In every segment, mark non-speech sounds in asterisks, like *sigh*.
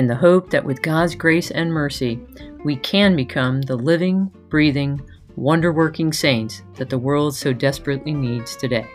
in the hope that with God's grace and mercy, we can become the living, breathing, wonder working saints that the world so desperately needs today.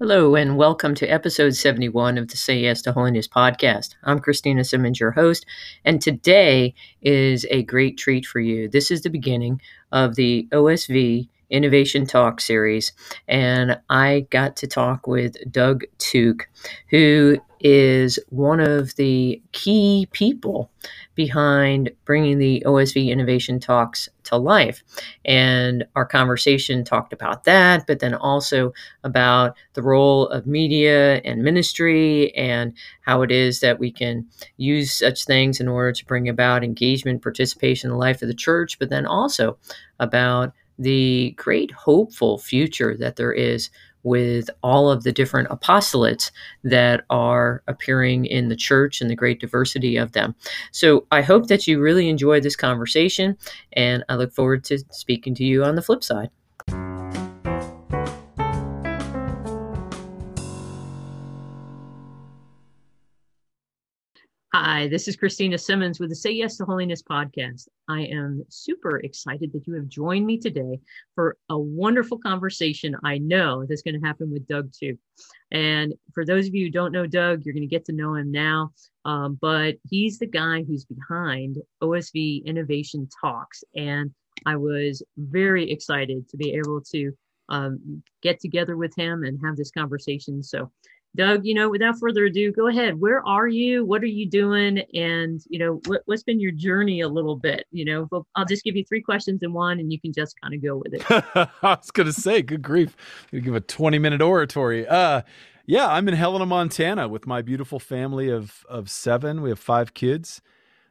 Hello, and welcome to episode 71 of the Say Yes to Holiness podcast. I'm Christina Simmons, your host, and today is a great treat for you. This is the beginning of the OSV Innovation Talk series, and I got to talk with Doug Tooke, who is one of the key people behind bringing the OSV Innovation Talks to life. And our conversation talked about that, but then also about the role of media and ministry and how it is that we can use such things in order to bring about engagement, participation in the life of the church, but then also about the great hopeful future that there is with all of the different apostolates that are appearing in the church and the great diversity of them. So I hope that you really enjoy this conversation, and I look forward to speaking to you on the flip side. Hi, this is Christina Simmons with the Say Yes to Holiness podcast. I am super excited that you have joined me today for a wonderful conversation I know that's going to happen with Doug Tooke. And for those of you who don't know Doug, you're going to get to know him now. Um, but he's the guy who's behind OSV Innovation Talks. And I was very excited to be able to um, get together with him and have this conversation. So Doug, you know, without further ado, go ahead. Where are you? What are you doing? And, you know, what, has been your journey a little bit? You know, I'll just give you three questions in one and you can just kind of go with it. *laughs* I was going to say, good grief. You give a 20 minute oratory. Uh, yeah, I'm in Helena, Montana with my beautiful family of, of seven. We have five kids.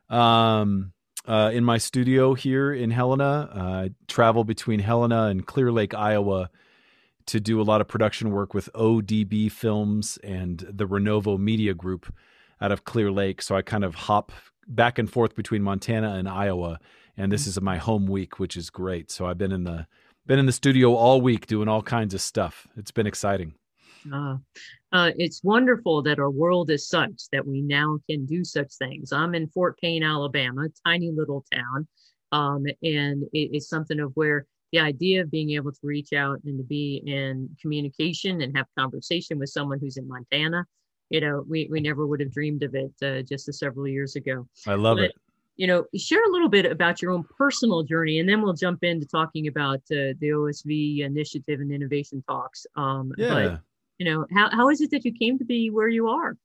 Um, uh, in my studio here in Helena, uh, I travel between Helena and Clear Lake, Iowa to do a lot of production work with ODB Films and the Renovo Media Group out of Clear Lake. So I kind of hop back and forth between Montana and Iowa, and this is my home week, which is great. So I've been in the been in the studio all week doing all kinds of stuff. It's been exciting. Uh, uh, it's wonderful that our world is such that we now can do such things. I'm in Fort Payne, Alabama, tiny little town, um, and it, it's something of where the idea of being able to reach out and to be in communication and have conversation with someone who's in Montana, you know, we, we never would have dreamed of it uh, just a several years ago. I love but, it. You know, share a little bit about your own personal journey, and then we'll jump into talking about uh, the OSV initiative and innovation talks. Um, yeah. But, you know, how, how is it that you came to be where you are?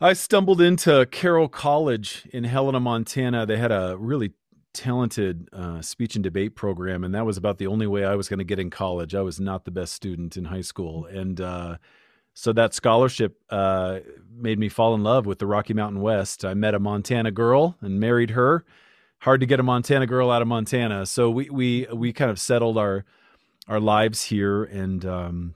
I stumbled into Carroll College in Helena, Montana. They had a really talented uh, speech and debate program, and that was about the only way I was going to get in college. I was not the best student in high school, and uh, so that scholarship uh, made me fall in love with the Rocky Mountain West. I met a Montana girl and married her. Hard to get a Montana girl out of Montana, so we we we kind of settled our our lives here, and um,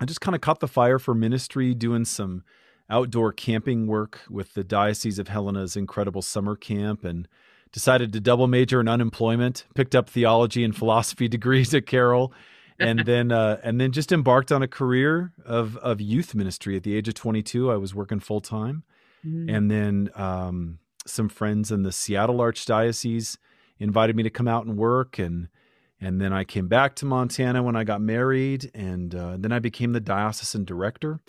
I just kind of caught the fire for ministry, doing some outdoor camping work with the Diocese of Helena's incredible summer camp and decided to double major in unemployment, picked up theology and philosophy *laughs* degrees at Carroll, and then uh, and then just embarked on a career of of youth ministry. At the age of 22, I was working full time, mm-hmm. and then um, some friends in the Seattle Archdiocese invited me to come out and work, and and then I came back to Montana when I got married, and uh, then I became the diocesan director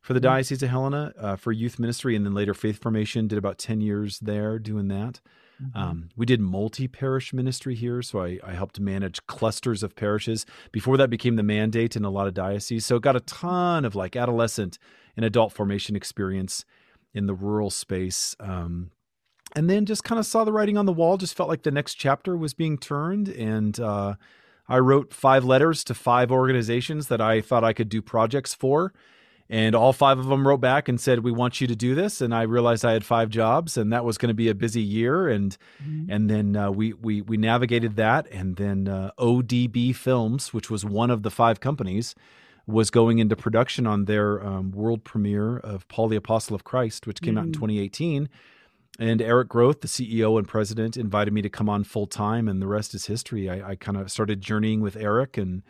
for the mm-hmm. Diocese of Helena uh, for youth ministry, and then later faith formation. Did about 10 years there doing that. Mm-hmm. Um, we did multi parish ministry here, so I, I, helped manage clusters of parishes. Before that became the mandate in a lot of dioceses. So got a ton of like adolescent and adult formation experience in the rural space. Um, and then just kind of saw the writing on the wall, just felt like the next chapter was being turned. And uh, I wrote five letters to five organizations that I thought I could do projects for. And all five of them wrote back and said we want you to do this and i realized i had five jobs and that was going to be a busy year and mm-hmm. and then uh, we we we navigated that and then uh, odb films which was one of the five companies was going into production on their um, world premiere of paul the apostle of christ which came mm-hmm. out in mm. 2018 and eric groth the ceo and president invited me to come on full time and the rest is history i, I kind of started journeying with eric and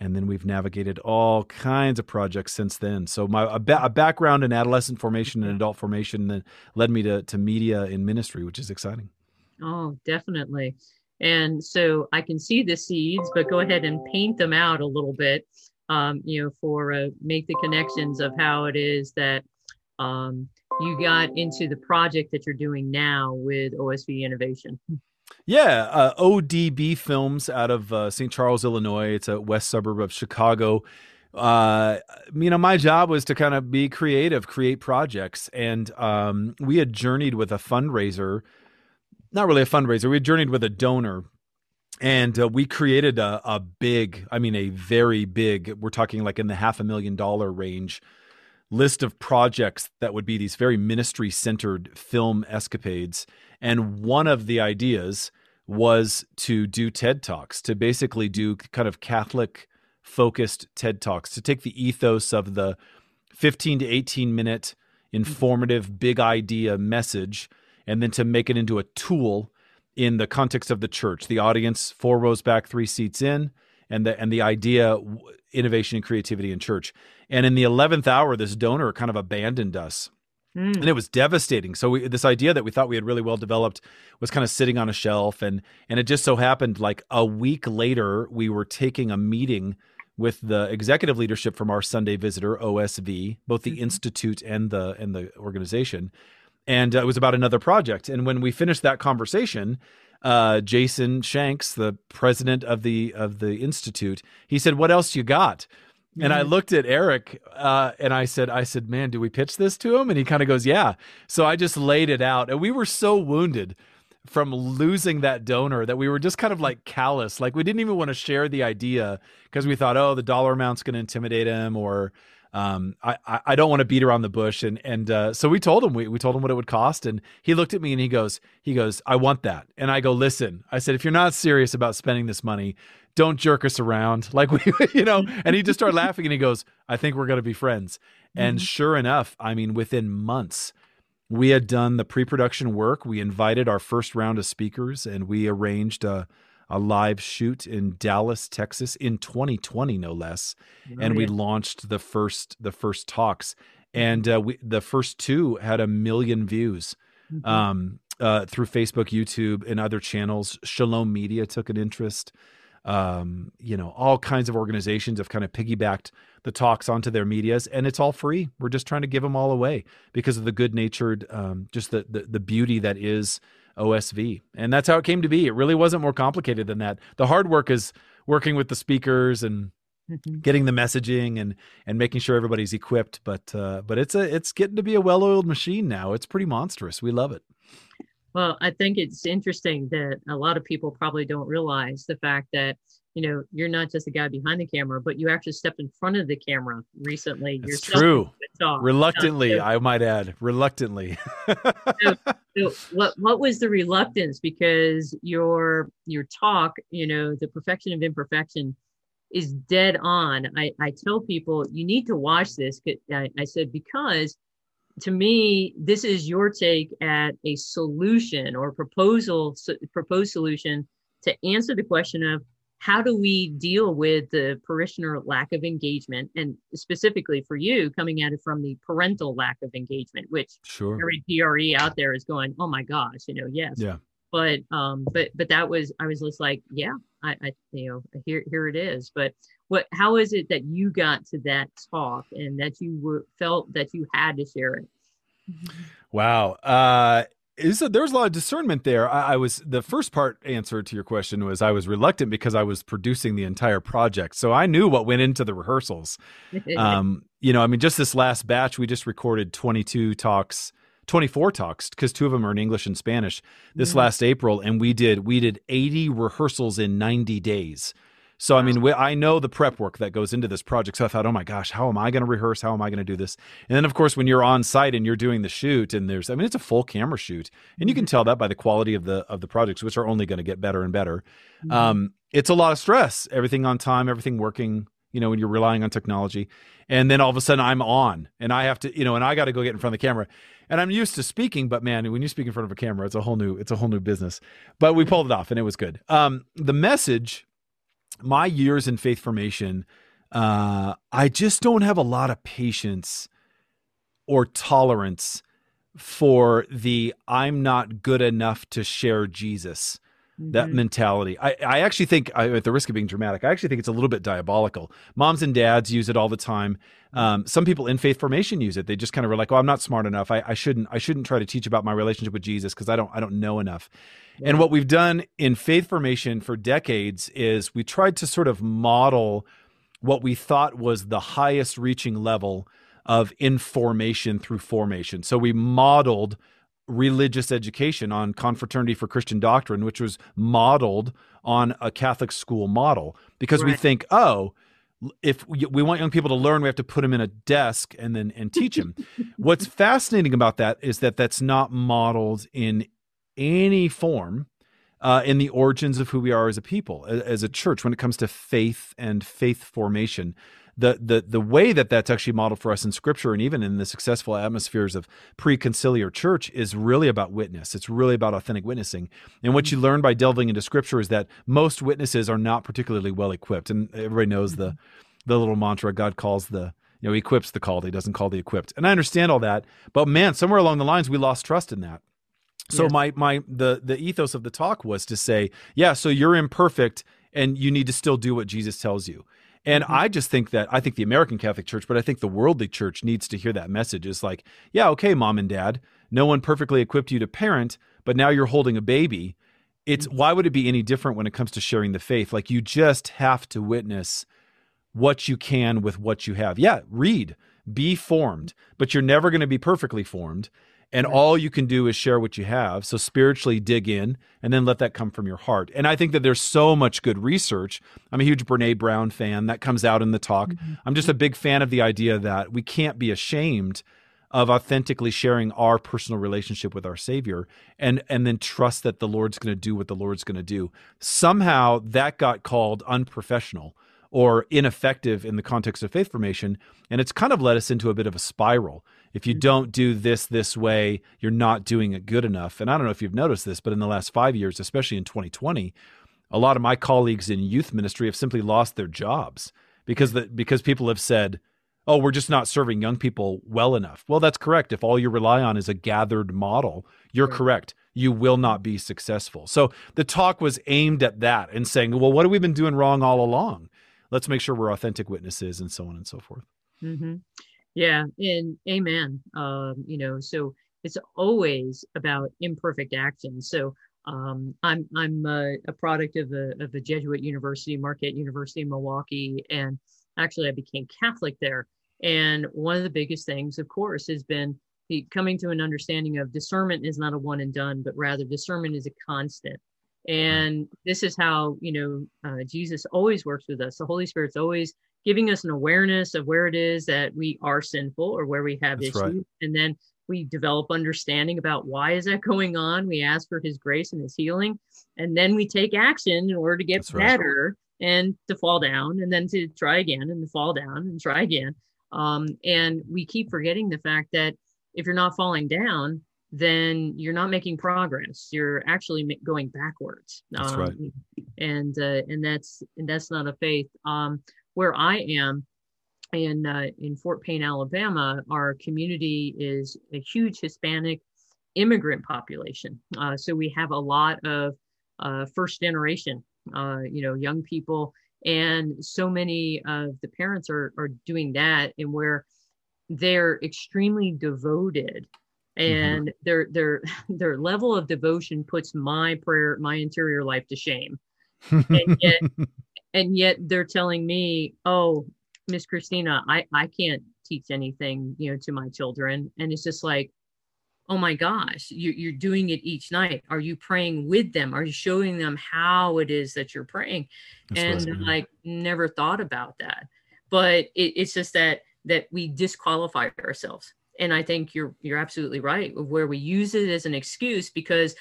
and then we've navigated all kinds of projects since then. So my a, ba- a background in adolescent formation and adult formation then led me to to media and ministry, which is exciting. Oh, definitely. And so I can see the seeds, but go ahead and paint them out a little bit. Um, you know, for uh, make the connections of how it is that um, you got into the project that you're doing now with OSV Innovation. Yeah, uh, ODB Films out of uh, St. Charles, Illinois. It's a west suburb of Chicago. Uh, you know, my job was to kind of be creative, create projects, and um, we had journeyed with a fundraiser. Not really a fundraiser. We had journeyed with a donor, and uh, we created a, a big, I mean, a very big. We're talking like in the half a million dollar range list of projects that would be these very ministry centered film escapades. And one of the ideas was to do TED Talks, to basically do kind of Catholic focused TED Talks, to take the ethos of the 15 to 18 minute informative big idea message and then to make it into a tool in the context of the church. The audience four rows back, three seats in, and the and the idea innovation and creativity in church. And in the 11th hour this donor kind of abandoned us Mm. And it was devastating. So we, this idea that we thought we had really well developed was kind of sitting on a shelf, and and it just so happened like a week later we were taking a meeting with the executive leadership from our Sunday Visitor OSV, both the mm-hmm. institute and the and the organization, and uh, it was about another project. And when we finished that conversation, uh, Jason Shanks, the president of the of the institute, he said, "What else you got?" And I mm-hmm. looked at Eric uh, and I said, I said, man, do we pitch this to him? And he kind of goes, yeah. So I just laid it out. And we were so wounded from losing that donor that we were just kind of like callous. Like we didn't even want to share the idea because we thought, oh, the dollar amount's going to intimidate him or um, I, I don't want to beat around the bush. And, and, uh, so we told him, we, we told him what it would cost. And he looked at me and he goes, he goes, I want that. And I go, listen, I said, if you're not serious about spending this money, don't jerk us around. *laughs* Like we, you know, and he just started *laughs* laughing and he goes, I think we're going to be friends. And mm-hmm. sure enough, I mean, within months, we had done the pre production work. We invited our first round of speakers and we arranged a, a live shoot in Dallas, Texas in 2020, no less. And we launched the first, the first talks. And uh, we, the first two had a million views. Mm-hmm. Um, uh, through Facebook, YouTube, and other channels. Shalom Media took an interest um, you know, all kinds of organizations have kind of piggybacked the talks onto their medias, and it's all free. We're just trying to give them all away because of the good natured, um, just the, the the beauty that is OSV, and that's how it came to be. It really wasn't more complicated than that. The hard work is working with the speakers and mm-hmm. getting the messaging and and making sure everybody's equipped. But uh, but it's a it's getting to be a well oiled machine now. It's pretty monstrous. We love it. Well, I think it's interesting that a lot of people probably don't realize the fact that you know you're not just a guy behind the camera, but you actually stepped in front of the camera recently. It's true. Reluctantly, so, I might add, reluctantly. so, *laughs* so what what was the reluctance? Because your your talk, you know, the perfection of imperfection is dead on. I, I tell people you need to watch this. I, I said because to me, this is your take at a solution or proposal, proposed solution to answer the question of how do we deal with the parishioner lack of engagement? And specifically for you coming at it from the parental lack of engagement which sure. every pre out there is going oh my gosh you know yes. Yeah. But um but but that was i was just like yeah i i you know here here it is. But what how is it that you got to that talk and that you were felt that you had to share it wow uh is a, there was a lot of discernment there. I, I, was the first part answer to your question was I was reluctant because I was producing the entire project, so I knew what went into the rehearsals. *laughs* um, you know, I mean, just this last batch, we just recorded 22 talks, 24 talks because two of them are in English and Spanish. This last April, and we did we did 80 rehearsals in 90 days. So I mean, we, I know the prep work that goes into this project. So I thought, oh my gosh, how am I going to rehearse? How am I going to do this? And then of course, when you're on site and you're doing the shoot, and there's, I mean, it's a full camera shoot, and you can mm-hmm. tell that by the quality of the of the projects, which are only going to get better and better. Mm-hmm. Um, it's a lot of stress. Everything on time, everything working. You know, when you're relying on technology, and then all of a sudden I'm on, and I have to, you know, and I got to go get in front of the camera and I'm used to speaking, but man, when you speak in front of a camera, it's a whole new it's a whole new business. But we pulled it off, and it was good. Um, the message, my years in faith formation, uh, I just don't have a lot of patience or tolerance for the I'm not good enough to share Jesus mm-hmm. that mentality. I, I actually think, I, at the risk of being dramatic, I actually think it's a little bit diabolical. Moms and dads use it all the time. Um, some people in faith formation use it. They just kind of were like, "Oh, I'm not smart enough. I, I shouldn't. I shouldn't try to teach about my relationship with Jesus because I don't. I don't know enough." Yeah. And what we've done in faith formation for decades is we tried to sort of model what we thought was the highest reaching level of information through formation. So we modeled religious education on confraternity for Christian doctrine, which was modeled on a Catholic school model, because right. we think, oh, if we want young people to learn, we have to put them in a desk and then and teach them. *laughs* What's fascinating about that is that that's not modeled in any form uh, in the origins of who we are as a people, as a church, when it comes to faith and faith formation the the the way that that's actually modeled for us in scripture and even in the successful atmospheres of pre-conciliar church is really about witness it's really about authentic witnessing and what you mm-hmm. learn by delving into scripture is that most witnesses are not particularly well equipped and everybody knows the mm-hmm. the little mantra god calls the you know he equips the called he doesn't call the equipped and i understand all that but man somewhere along the lines we lost trust in that so yeah. my my the the ethos of the talk was to say yeah so you're imperfect and you need to still do what jesus tells you and mm-hmm. I just think that I think the American Catholic Church, but I think the worldly church needs to hear that message. Is like, yeah, okay, mom and dad, no one perfectly equipped you to parent, but now you're holding a baby. It's mm-hmm. why would it be any different when it comes to sharing the faith? Like you just have to witness what you can with what you have. Yeah, read, be formed, but you're never going to be perfectly formed and all you can do is share what you have. So spiritually dig in and then let that come from your heart. And i think that there's so much good research. I'm a huge brene brown fan. That comes out in the talk. Mm-hmm. i'm just a big fan of the idea that we can't be ashamed of authentically sharing our personal relationship with our savior and and then trust that the lord's going to do what the lord's going to do. Somehow that got called unprofessional or ineffective in the context of faith formation and it's kind of led us into a bit of a spiral if you mm-hmm. don't do this this way, you're not doing it good enough. And I don't know if you've noticed this, but in the last five years, especially in 2020, a lot of my colleagues in youth ministry have simply lost their jobs because the, because people have said, "Oh, we're just not serving young people well enough." Well, that's correct. If all you rely on is a gathered model, you're right. correct. You will not be successful. So the talk was aimed at that and saying, "Well, what have we been doing wrong all along? Let's make sure we're authentic witnesses," and so on and so forth. Mm-hmm. Yeah, and amen. Um, you know, so it's always about imperfect action. So um, I'm I'm a, a, product of a of a Jesuit university, Marquette University in Milwaukee, and actually I became Catholic there. And one of the biggest things, of course, has been the coming to an understanding of discernment is not a one and done, but rather discernment is a constant. And this is how you know uh, Jesus always works with us. The Holy Spirit's always giving us an awareness of where it is that we are sinful or where we have That's issues right. and then we develop understanding about why is that going on we ask for his grace and his healing and then we take action in order to get That's better right. and to fall down and then to try again and to fall down and try again um, and we keep forgetting the fact that if you're not falling down then you're not making progress you're actually going backwards that's um, right and uh, and that's and that's not a faith um, where I am in uh, in Fort Payne, Alabama, our community is a huge Hispanic immigrant population. Uh, so we have a lot of uh, first generation, uh, you know, young people, and so many of the parents are are doing that, and where they're extremely devoted. And mm-hmm. their their *laughs* their level of devotion puts my prayer my interior life to shame and yet *laughs* and yet they're telling me oh miss christina i i can't teach anything you know to my children and it's just like oh my gosh, you, you're doing it each night. Are you praying with them? Are you showing them how it is that you're praying? That's and like never thought about that. But it, it's just that that we disqualify ourselves. And I think you're you're absolutely right where we use it as an excuse because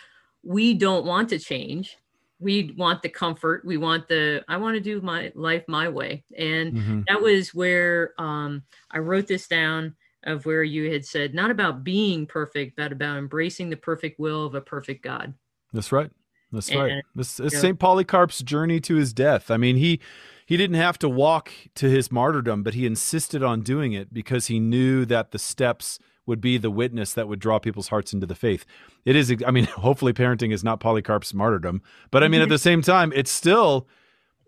we don't want to change. We want the comfort. We want the i want to do my life my way. And mm-hmm. that was where um, i wrote this down of where you had said not about being perfect but about embracing the perfect will of a perfect god. That's right. That's and, right this is st polycarp's journey to his death. I mean he he didn't have to walk to his martyrdom but he insisted on doing it because he knew that the steps would be the witness that would draw people's hearts into the faith. It is, I mean, *laughs* hopefully parenting is not Polycarp's martyrdom, but I mean, at the same time, it's still,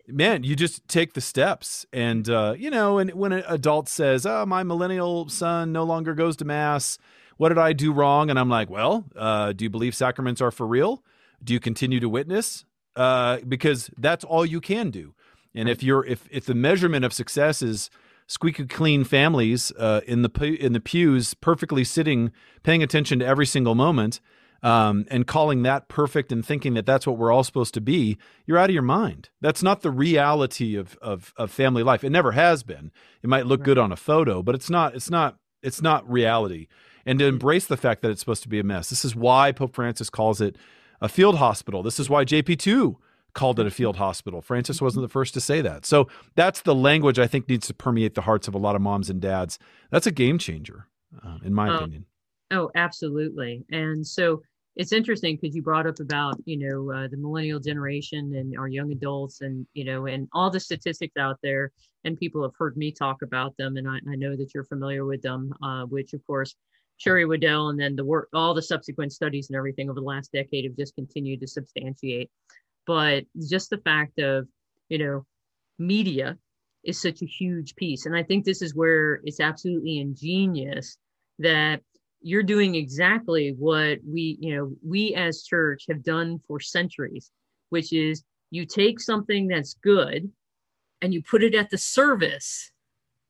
man, you just take the steps. And, uh, you know, and when an adult says, oh, my millennial son no longer goes to mass, what did I do wrong? And I'm like, well, uh, do you believe sacraments are for real? Do you continue to witness? Uh, because that's all you can do. And if you're, if, if the measurement of success is, squeaky clean families uh, in the in the pews, perfectly sitting, paying attention to every single moment, um, and calling that perfect and thinking that that's what we're all supposed to be, you're out of your mind. That's not the reality of of, of family life. It never has been. It might look right. good on a photo, but it's not. It's not. It's not reality. And to embrace the fact that it's supposed to be a mess. This is why Pope Francis calls it a field hospital. This is why JP two called it a field hospital. Francis wasn't the first to say that. So that's the language I think needs to permeate the hearts of a lot of moms and dads. That's a game changer, uh, in my oh, opinion. Oh, absolutely. And so it's interesting because you brought up about you know uh, the millennial generation and our young adults and you know and all the statistics out there and people have heard me talk about them and i, I know that you're familiar with them uh, which of course Sherry Weddell and then the work all the subsequent studies and everything over the last decade have just continued to substantiate but just the fact of you know media is such a huge piece and i think this is where it's absolutely ingenious that you're doing exactly what we you know we as church have done for centuries which is you take something that's good and you put it at the service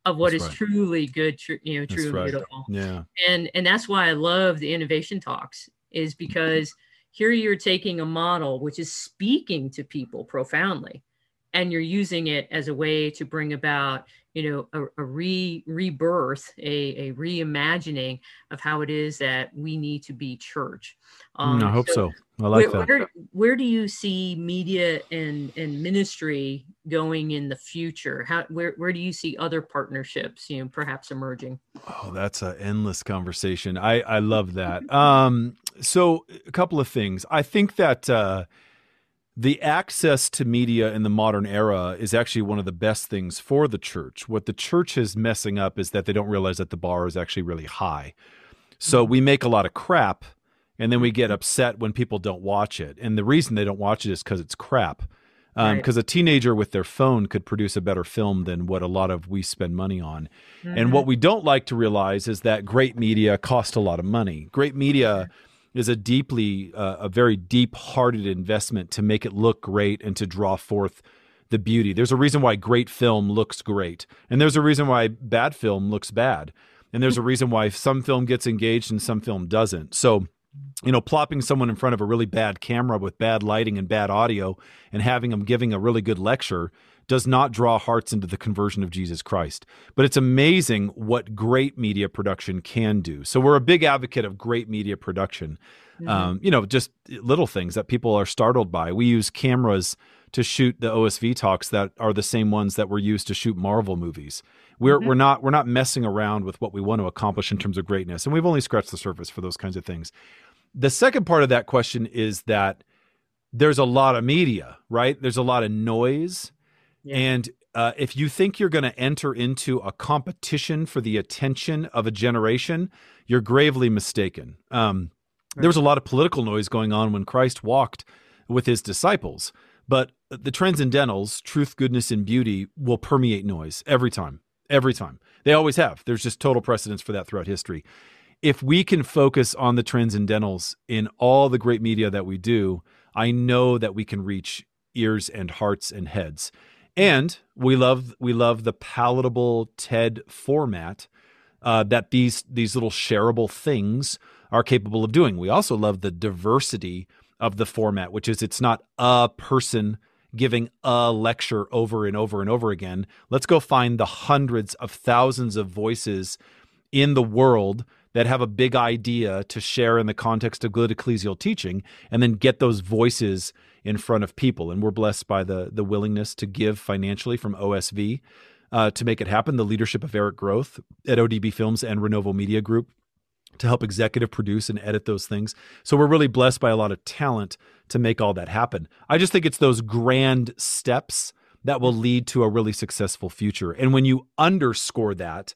of what that's is right. truly good tr- you know truly right. beautiful yeah and and that's why i love the innovation talks is mm-hmm. because here you're taking a model which is speaking to people profoundly and you're using it as a way to bring about you know a, a re rebirth a, a reimagining of how it is that we need to be church. Um, i hope so, so. i like where, that. where, where, do you see media and and ministry going in the future? How where, where do you see other partnerships you know perhaps emerging? Oh that's an endless conversation. I i love that. Um so a couple of things. I think that uh the access to media in the modern era is actually one of the best things for the church. What the church is messing up is that they don't realize that the bar is actually really high. So mm-hmm. we make a lot of crap and then we get upset when people don't watch it. And the reason they don't watch it is because it's crap. Because um, right. a teenager with their phone could produce a better film than what a lot of we spend money on. Mm-hmm. And what we don't like to realize is that great media cost a lot of money. Great media is a deeply, uh, a very deep hearted investment to make it look great and to draw forth the beauty. There's a reason why great film looks great, and there's a reason why bad film looks bad, and there's a reason why some film gets engaged and some film doesn't. So, you know, plopping someone in front of a really bad camera with bad lighting and bad audio and having them giving a really good lecture does not draw hearts into the conversion of Jesus Christ. But it's amazing what great media production can do. So we're a big advocate of great media production. Mm-hmm. Um, you know, just little things that people are startled by. We use cameras to shoot the OSV talks that are the same ones that were used to shoot Marvel movies. We're mm-hmm. we're not we're not messing around with what we want to accomplish in terms of greatness, and we've only scratched the surface for those kinds of things. The second part of that question is that there's a lot of media, right? There's a lot of noise yeah. And uh, if you think you're going to enter into a competition for the attention of a generation, you're gravely mistaken. Um, right. There was a lot of political noise going on when Christ walked with his disciples, but the transcendentals, truth, goodness, and beauty, will permeate noise every time. Every time. They always have. There's just total precedence for that throughout history. If we can focus on the transcendentals in all the great media that we do, I know that we can reach ears and hearts and heads. And we love we love the palatable TED format uh, that these these little shareable things are capable of doing. We also love the diversity of the format, which is it's not a person giving a lecture over and over and over again. Let's go find the hundreds of thousands of voices in the world that have a big idea to share in the context of good ecclesial teaching and then get those voices in front of people. And we're blessed by the, the willingness to give financially from OSV uh, to make it happen. The leadership of Eric Groth at ODB Films and Renovo Media Group to help executive produce and edit those things. So we're really blessed by a lot of talent to make all that happen. I just think it's those grand steps that will lead to a really successful future. And when you underscore that,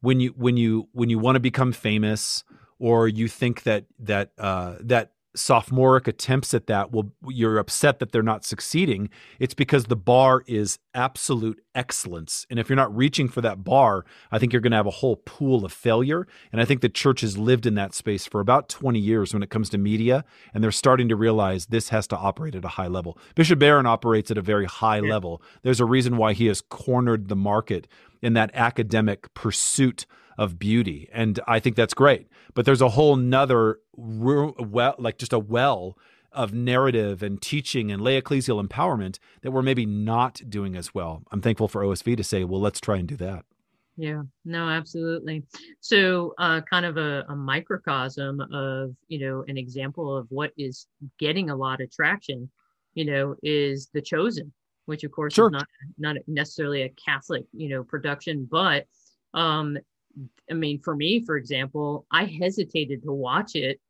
when you when you when you want to become famous or you think that that uh, that sophomoric attempts at that will you're upset that they're not succeeding. It's because the bar is absolute excellence. And if you're not reaching for that bar i think you're going to have a whole pool of failure. And i think the church has lived in that space for about 20 years when it comes to media and they're starting to realize this has to operate at a high level. Bishop barron operates at a very high yeah. level. There's a reason why he has cornered the market in that academic pursuit of beauty. And I think that's great. But there's a whole nother well, like just a well of narrative and teaching and lay ecclesial empowerment that we're maybe not doing as well. I'm thankful for OSV to say, well, let's try and do that. Yeah, no, absolutely. So, uh, kind of a, a microcosm of, you know, an example of what is getting a lot of traction, you know, is The Chosen, which of course sure. is not not necessarily a Catholic, you know, production, but um, I mean, for me, for example, I hesitated to watch it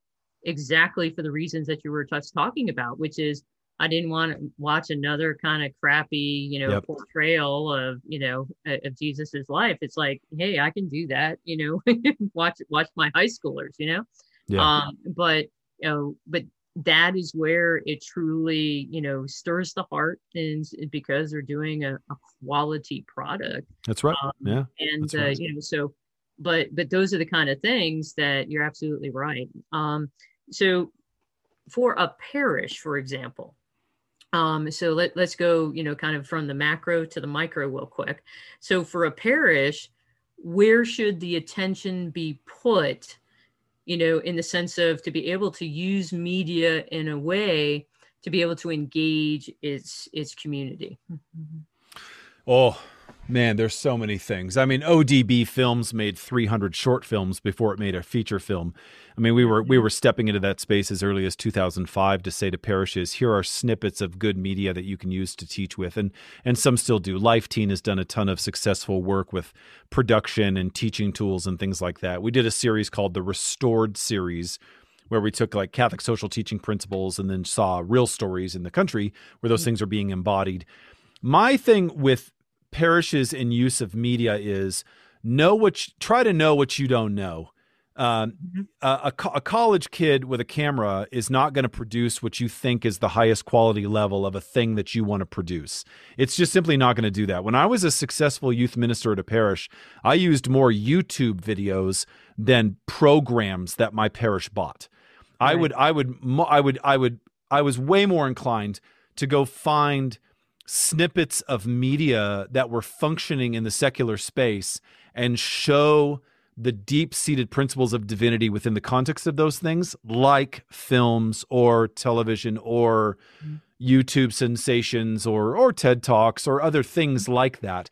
exactly for the reasons that you were just talking about, which is I didn't want to watch another kind of crappy, you know, yep. portrayal of, you know, of Jesus's life. It's like, hey, I can do that, you know, *laughs* watch watch my high schoolers, you know. Yeah. Um, but you know, but that is where it truly, you know, stirs the heart, and because they're doing a, a quality product. That's right. Um, yeah. And uh, right. you know, so but but those are the kind of things that you're absolutely right. Um, so for a parish for example um, so let, let's go you know kind of from the macro to the micro real quick. So for a parish where should the attention be put you know in the sense of to be able to use media in a way to be able to engage its its community? Oh Man, there's so many things. I mean, ODB Films made 300 short films before it made a feature film. I mean, we were we were stepping into that space as early as 2005 to say to parishes, here are snippets of good media that you can use to teach with, and and some still do. Life Teen has done a ton of successful work with production and teaching tools and things like that. We did a series called the Restored series, where we took like Catholic social teaching principles and then saw real stories in the country where those mm-hmm. things are being embodied. My thing with parishes in use of media is know what you, try to know what you don't know. Um, mm-hmm. a, a, a, college kid with a camera is not going to produce what you think is the highest quality level of a thing that you want to produce. It's just simply not going to do that. When I was a successful youth minister at a parish, I used more YouTube videos than programs that my parish bought. Right. I would, I would, I would, I would, I was way more inclined to go find snippets of media that were functioning in the secular space and show the deep seated principles of divinity within the context of those things, like films or television or mm-hmm. YouTube sensations or, or TED Talks or other things like that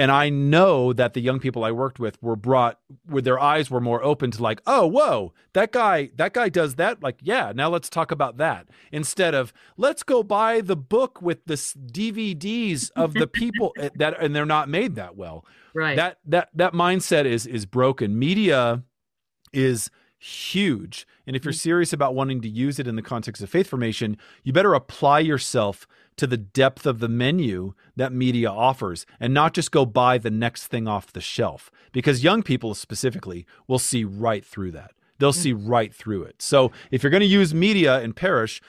and I know that the young people I worked with were brought where their eyes were more open to like, oh, whoa, that guy, that guy does that. Like, yeah, now let's talk about that instead of let's go buy the book with the DVDs of the people *laughs* that, and they're not made that well. Right. That that that mindset is is broken. Media is huge, and if you're mm-hmm. serious about wanting to use it in the context of faith formation, you better apply yourself to the depth of the menu that media offers and not just go buy the next thing off the shelf because young people specifically will see right through that. They'll see right through it. So if you're going to use media in parish,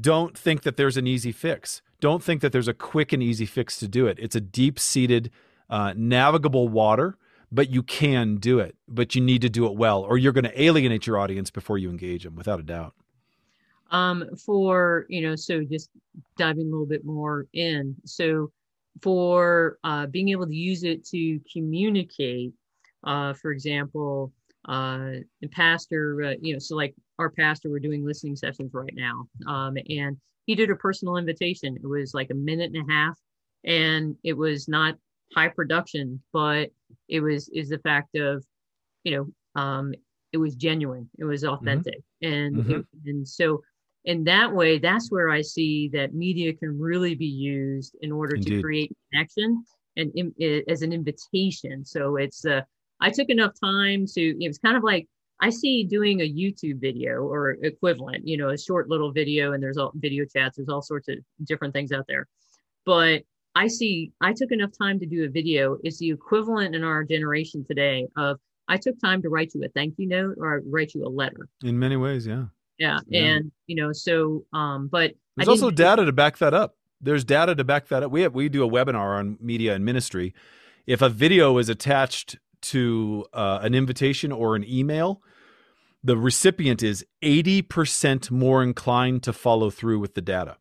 don't think that there's an easy fix. Don't think that there's a quick and easy fix to do it. It's a deep seated, uh, navigable water, but you can do it. But you need to do it well, or you're going to alienate your audience before you engage them, without a doubt um, for you know so just diving a little bit more in so for uh, being able to use it to communicate uh, for example uh, and pastor, uh, you know, so like our pastor, we're doing listening sessions right now. Um, and he did a personal invitation. It was like a minute and a half, and it was not high production, but it was is the fact of, you know, um, it was genuine, it was mm-hmm. authentic, mm-hmm. and mm-hmm. It, and so in that way, that's where I see that media can really be used in order Indeed. to create connection and in, as an invitation. So it's uh, I took enough time to. It was kind of like I see doing a YouTube video or equivalent, you know, a short little video, and there's all video chats. There's all sorts of different things out there, but I see I took enough time to do a video. It's the equivalent in our generation today of I took time to write you a thank you note or write you a letter. In many ways, yeah. Yeah. yeah. And, you know, so, um, but there's also data to back that up. There's data to back that up. We have, we do a webinar on media and ministry. If a video is attached to uh, an invitation or an email, the recipient is 80% more inclined to follow through with the data.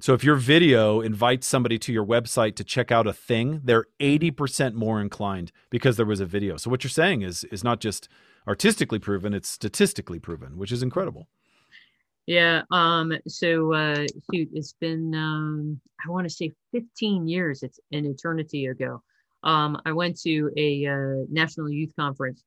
So if your video invites somebody to your website to check out a thing, they're 80% more inclined because there was a video. So what you're saying is is not just artistically proven, it's statistically proven, which is incredible. Yeah. Um, so uh, shoot, it's been um, I want to say 15 years. It's an eternity ago. Um, I went to a uh, national youth conference.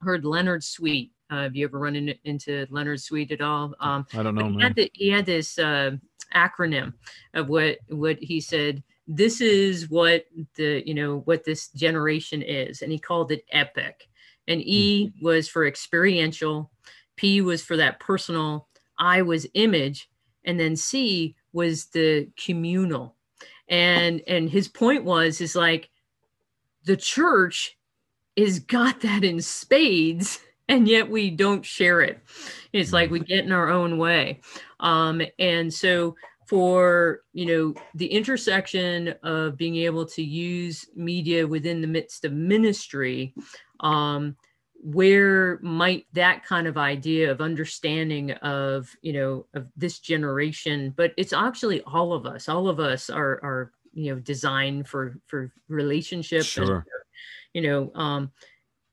Heard Leonard Sweet. Uh, have you ever run in, into Leonard Sweet at all? Um, I don't know. He had, the, he had, this uh, acronym of what what he said. This is what the you know what this generation is, and he called it epic. And E mm-hmm. was for experiential, P was for that personal, I was image, and then C was the communal. And and his point was is like the church is got that in spades *laughs* and yet we don't share it. It's like we get in our own way. Um, and so for you know the intersection of being able to use media within the midst of ministry um, where might that kind of idea of understanding of you know of this generation but it's actually all of us all of us are are you know designed for for relationships sure. And, you know um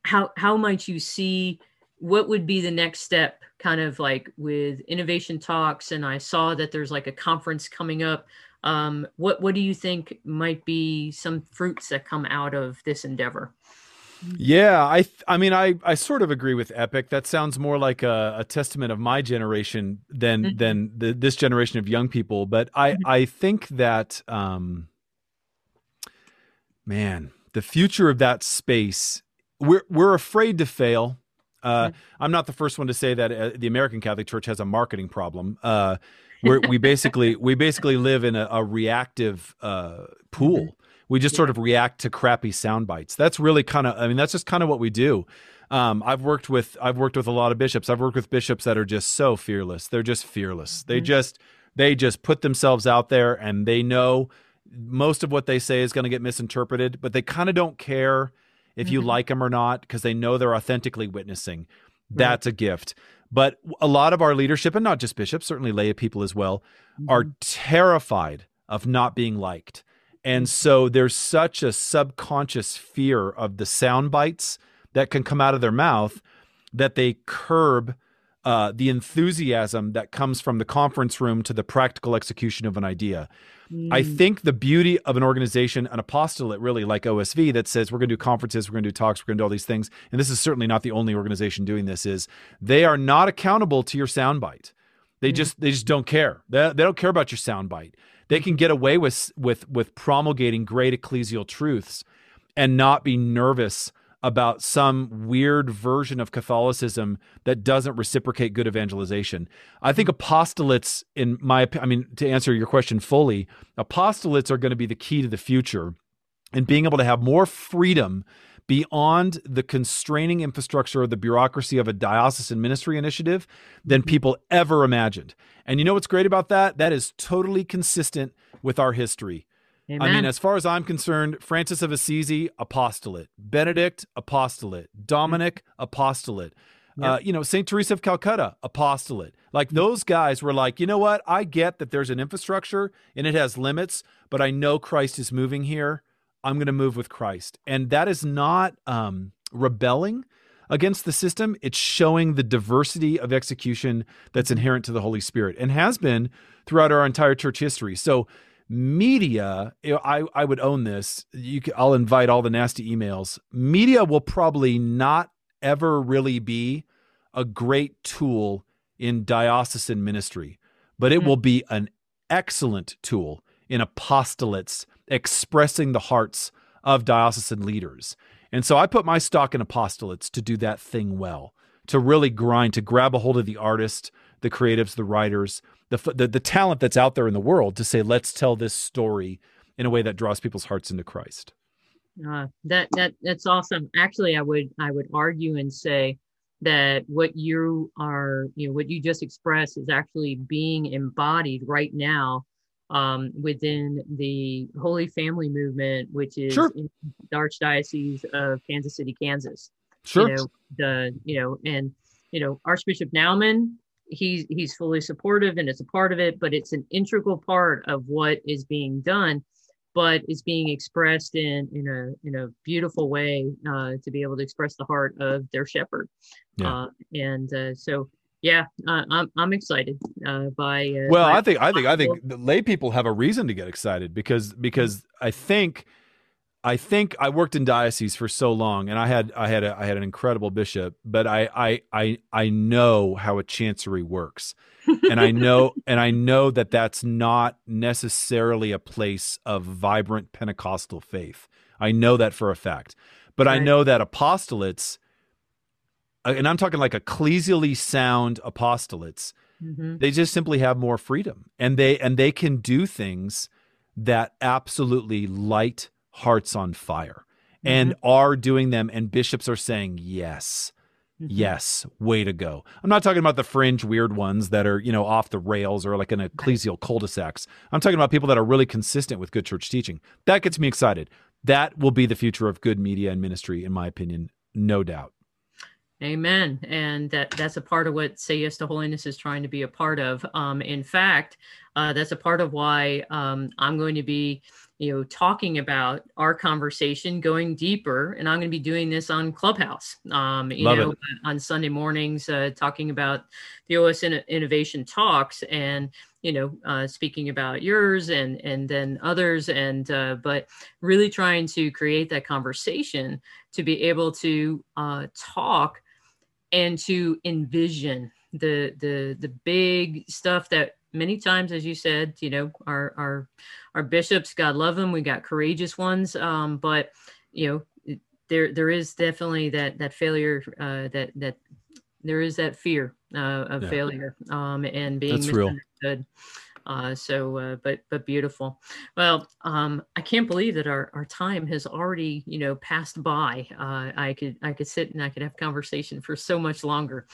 how how might you see what would be the next step kind of like with innovation talks and i saw that there's like a conference coming up um what what do you think might be some fruits that come out of this endeavor yeah, I I mean I I sort of agree with Epic. That sounds more like a, a testament of my generation than mm-hmm. than the, this generation of young people. But I mm-hmm. I think that um, man, the future of that space. We're we're afraid to fail. Uh, mm-hmm. I'm not the first one to say that uh, the American Catholic Church has a marketing problem. Uh, we basically we basically live in a, a reactive uh, pool mm-hmm. We just yeah. sort of react to crappy sound bites. That's really kind of, I mean, that's just kind of what we do. Um, I've worked with, I've worked with a lot of bishops. I've worked with bishops that are just so fearless. They're just fearless. They mm-hmm. just, they just put themselves out there and they know most of what they say is going to get misinterpreted, but they kind of don't care if you mm-hmm. like them or not because they know they're authentically witnessing. That's right. a gift. But a lot of our leadership, and not just bishops, certainly lay people as well, mm-hmm. are terrified of not being liked. And so there's such a subconscious fear of the sound bites that can come out of their mouth that they curb uh, the enthusiasm that comes from the conference room to the practical execution of an idea. Mm. I think the beauty of an organization, an apostolate really like OSV that says we're going to do conferences, we're going to do talks, we're going to do all these things, and this is certainly not the only organization doing this, is they are not accountable to your soundbite. They mm. just they just don't care. They, they don't care about your soundbite they can get away with with with promulgating great ecclesial truths and not be nervous about some weird version of Catholicism that doesn't reciprocate good evangelization. I think apostolates, in my I mean, to answer your question fully, apostolates are going to be the key to the future and being able to have more freedom beyond the constraining infrastructure or the bureaucracy of a diocesan ministry initiative than mm-hmm. people ever imagined. And you know what's great about that? That is totally consistent with our history. Amen. I mean, as far as I'm concerned, Francis of Assisi, apostolate. Benedict, apostolate. Dominic, apostolate. Yep. Uh, you know, St. Teresa of Calcutta, apostolate. Like those guys were like, you know what? I get that there's an infrastructure and it has limits, but I know Christ is moving here. I'm going to move with Christ. And that is not um, rebelling. against the system, it's showing the diversity of execution that's inherent to the Holy Spirit and has been throughout our entire church history. So, media, I, I would own this. You can, I'll invite all the nasty emails. Media will probably not ever really be a great tool in diocesan ministry, but it mm-hmm. will be an excellent tool in apostolates expressing the hearts of diocesan leaders. And so I put my stock in apostolates to do that thing well, to really grind, to grab a hold of the artist, the creatives, the writers, the, the, the talent that's out there in the world to say, let's tell this story in a way that draws people's hearts into Christ. Uh, that that that's awesome. Actually, I would I would argue and say that what you are you know what you just expressed is actually being embodied right now um, within the Holy Family movement, which is sure. in the Archdiocese of Kansas City, Kansas. Sure. You know, the you know, and you know, Archbishop Naumann, he's he's fully supportive and it's a part of it, but it's an integral part of what is being done, but is being expressed in in a in a beautiful way uh, to be able to express the heart of their shepherd. Yeah. Uh, and uh, so yeah, uh, I'm I'm excited uh, by. Uh, well, by I think I think I think lay people have a reason to get excited because because I think I think I worked in diocese for so long, and I had I had a, I had an incredible bishop, but I I I I know how a chancery works, and I know *laughs* and I know that that's not necessarily a place of vibrant Pentecostal faith. I know that for a fact, but right. I know that apostolates uh, and I'm talking like ecclesially sound apostolates, mm-hmm. they just simply have more freedom and they and they can do things that absolutely light hearts on fire mm-hmm. and are doing them and bishops are saying yes. Mm-hmm. Yes, way to go. I'm not talking about the fringe weird ones that are, you know, off the rails or like an ecclesial cul-de-sacs. I'm talking about people that are really consistent with good church teaching. That gets me excited. That will be the future of good media and ministry, in my opinion, no doubt. Amen. And that that's a part of what Say Yes to Holiness is trying to be a part of. Um, in fact, uh, that's a part of why um, I'm going to be, you know, talking about our conversation, going deeper, and I'm going to be doing this on Clubhouse. Um, you Love know, it. on Sunday mornings, uh, talking about the OSV Innovation Talks, and you know, uh, speaking about yours and and then others, and uh, but really trying to create that conversation to be able to uh, talk and to envision the the the big stuff that many times as you said you know our our our bishops god love them we got courageous ones um but you know there there is definitely that that failure uh that that there is that fear uh, of yeah. failure um and being That's misunderstood real. Uh, so, uh, but but beautiful. Well, um, I can't believe that our, our time has already you know passed by. Uh, I could I could sit and I could have conversation for so much longer,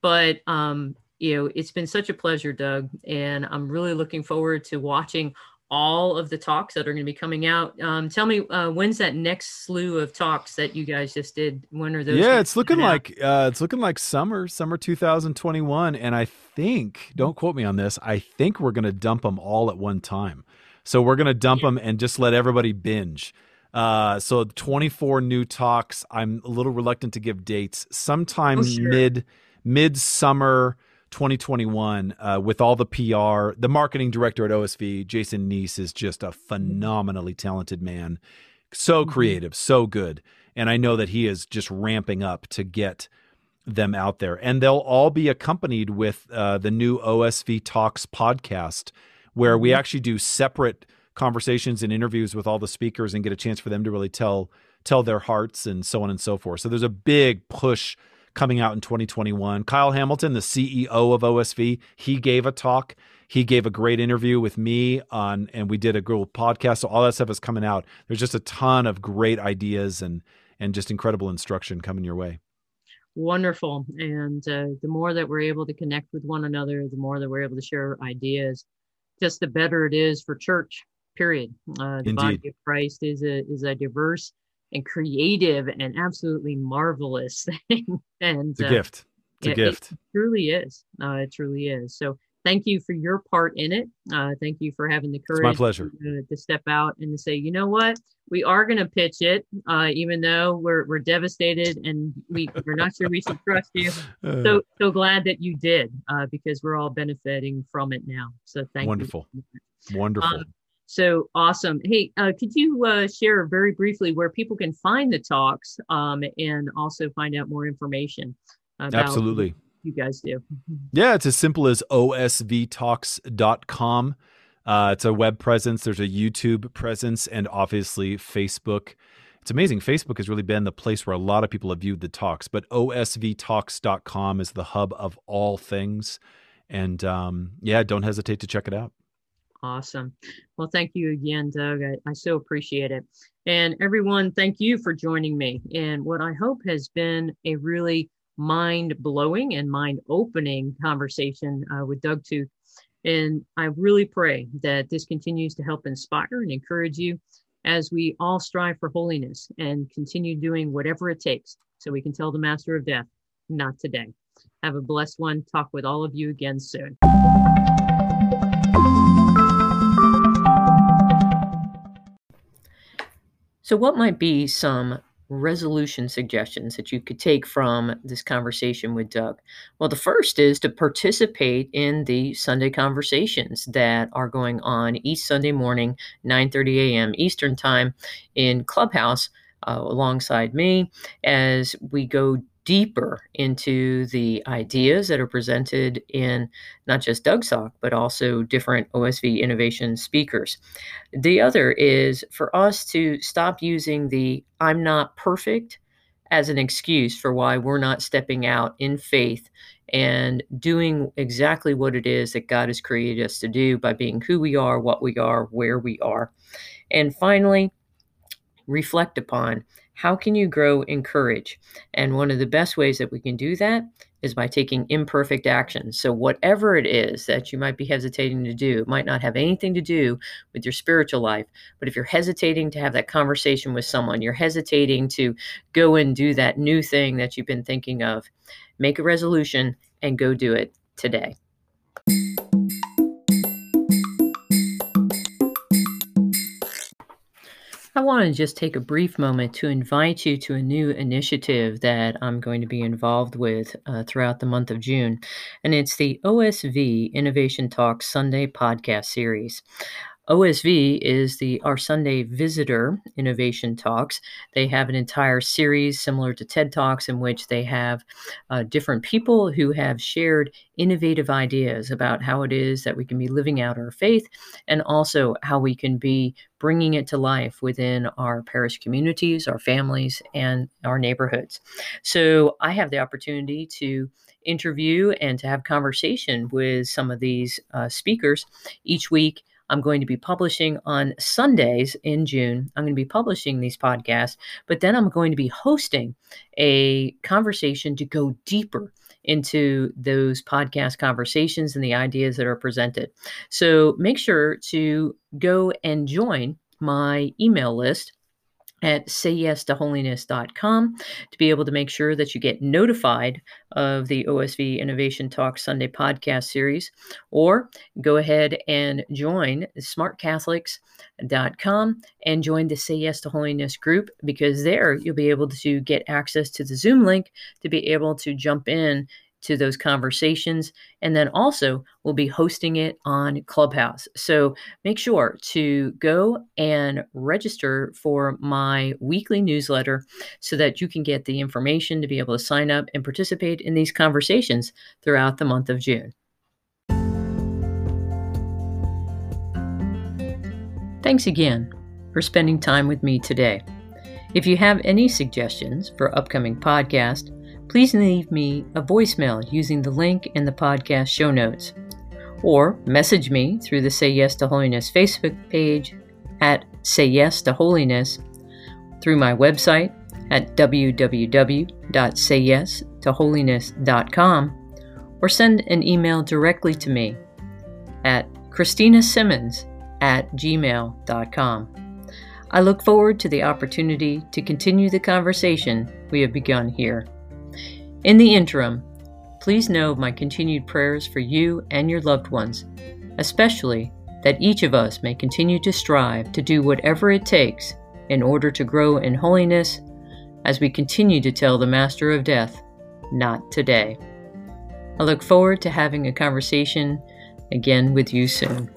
but um, you know it's been such a pleasure, Doug, and I'm really looking forward to watching all of the talks that are going to be coming out. Um, tell me, uh, when's that next slew of talks that you guys just did? When are those? Yeah, it's looking like uh, it's looking like summer, summer 2021, and I think, don't quote me on this, I think we're going to dump them all at one time. So we're going to dump yeah. them and just let everybody binge. Uh, so 24 new talks. I'm a little reluctant to give dates. Sometime oh, sure. mid mid summer 2021 uh, with all the PR. The marketing director at OSV, Jason Neese, is just a phenomenally talented man. So mm-hmm. creative, so good. And I know that he is just ramping up to get them out there. And they'll all be accompanied with uh, the new OSV Talks podcast, where we mm-hmm. actually do separate conversations and interviews with all the speakers and get a chance for them to really tell tell their hearts and so on and so forth. So there's a big push coming out in 2021. Kyle Hamilton, the CEO of OSV, he gave a talk. He gave a great interview with me on, and we did a Google podcast. So all that stuff is coming out. There's just a ton of great ideas and and just incredible instruction coming your way. Wonderful. And uh, the more that we're able to connect with one another, the more that we're able to share ideas, just the better it is for church. Period. Uh, the Indeed. body of Christ is a is a diverse and creative and absolutely marvelous *laughs* thing. and it's a uh, gift. It's a it, gift. It truly is. Uh, it truly is. So thank you for your part in it. Uh, thank you for having the courage. It's my pleasure to, to, step out and to say, you know what, we are going to pitch it, uh, even though we're we're devastated and we we're not sure we should trust you. *laughs* Uh. so so glad that you did uh, because we're all benefiting from it now. So thank wonderful. you. Wonderful, wonderful. Um, so awesome. Hey, uh, could you uh, share very briefly where people can find the talks um, and also find out more information? Absolutely you guys do. Yeah, it's as simple as osvtalks.com. Uh, it's a web presence, there's a YouTube presence, and obviously Facebook. It's amazing. Facebook has really been the place where a lot of people have viewed the talks, but osvtalks.com is the hub of all things. And um, yeah, don't hesitate to check it out. Awesome. Well, thank you again, Doug. I, I so appreciate it. And everyone, thank you for joining me in what I hope has been a really mind blowing and mind opening conversation uh, with Doug Tooke. And I really pray that this continues to help inspire and encourage you as we all strive for holiness and continue doing whatever it takes so we can tell the master of death, not today. Have a blessed one. Talk with all of you again soon. So, what might be some resolution suggestions that you could take from this conversation with Doug? Well, the first is to participate in the Sunday conversations that are going on each Sunday morning, 9:30 a.m. Eastern Time in Clubhouse uh, alongside me as we go deeper into the ideas that are presented in not just Doug's talk, but also different OSV innovation speakers. The other is for us to stop using the I'm not perfect as an excuse for why we're not stepping out in faith and doing exactly what it is that God has created us to do by being who we are, what we are, where we are. And finally, reflect upon how can you grow in courage? And one of the best ways that we can do that is by taking imperfect action. So, whatever it is that you might be hesitating to do, it might not have anything to do with your spiritual life. But if you're hesitating to have that conversation with someone, you're hesitating to go and do that new thing that you've been thinking of, make a resolution and go do it today. I want to just take a brief moment to invite you to a new initiative that I'm going to be involved with uh, throughout the month of June, and it's the OSV Innovation Talk Sunday podcast series. OSV is the Our Sunday Visitor Innovation Talks. They have an entire series similar to TED Talks in which they have uh, different people who have shared innovative ideas about how it is that we can be living out our faith and also how we can be bringing it to life within our parish communities, our families, and our neighborhoods. So I have the opportunity to interview and to have conversation with some of these uh, speakers each week I'm going to be publishing on Sundays in June. I'm going to be publishing these podcasts, but then I'm going to be hosting a conversation to go deeper into those podcast conversations and the ideas that are presented. So make sure to go and join my email list at sayyestoholiness.com to be able to make sure that you get notified of the OSV Innovation Talk Sunday podcast series, or go ahead and join smartcatholics.com and join the Say Yes to Holiness group because there you'll be able to get access to the Zoom link to be able to jump in to those conversations. And then also, we'll be hosting it on Clubhouse. So make sure to go and register for my weekly newsletter so that you can get the information to be able to sign up and participate in these conversations throughout the month of June. Thanks again for spending time with me today. If you have any suggestions for upcoming podcasts, please leave me a voicemail using the link in the podcast show notes, or message me through the Say Yes to Holiness Facebook page at Say Yes to Holiness, through my website at www.sayyestoholiness.com, or send an email directly to me at christinasimmons at gmail.com. I look forward to the opportunity to continue the conversation we have begun here. In the interim, please know my continued prayers for you and your loved ones, especially that each of us may continue to strive to do whatever it takes in order to grow in holiness as we continue to tell the Master of Death, not today. I look forward to having a conversation again with you soon.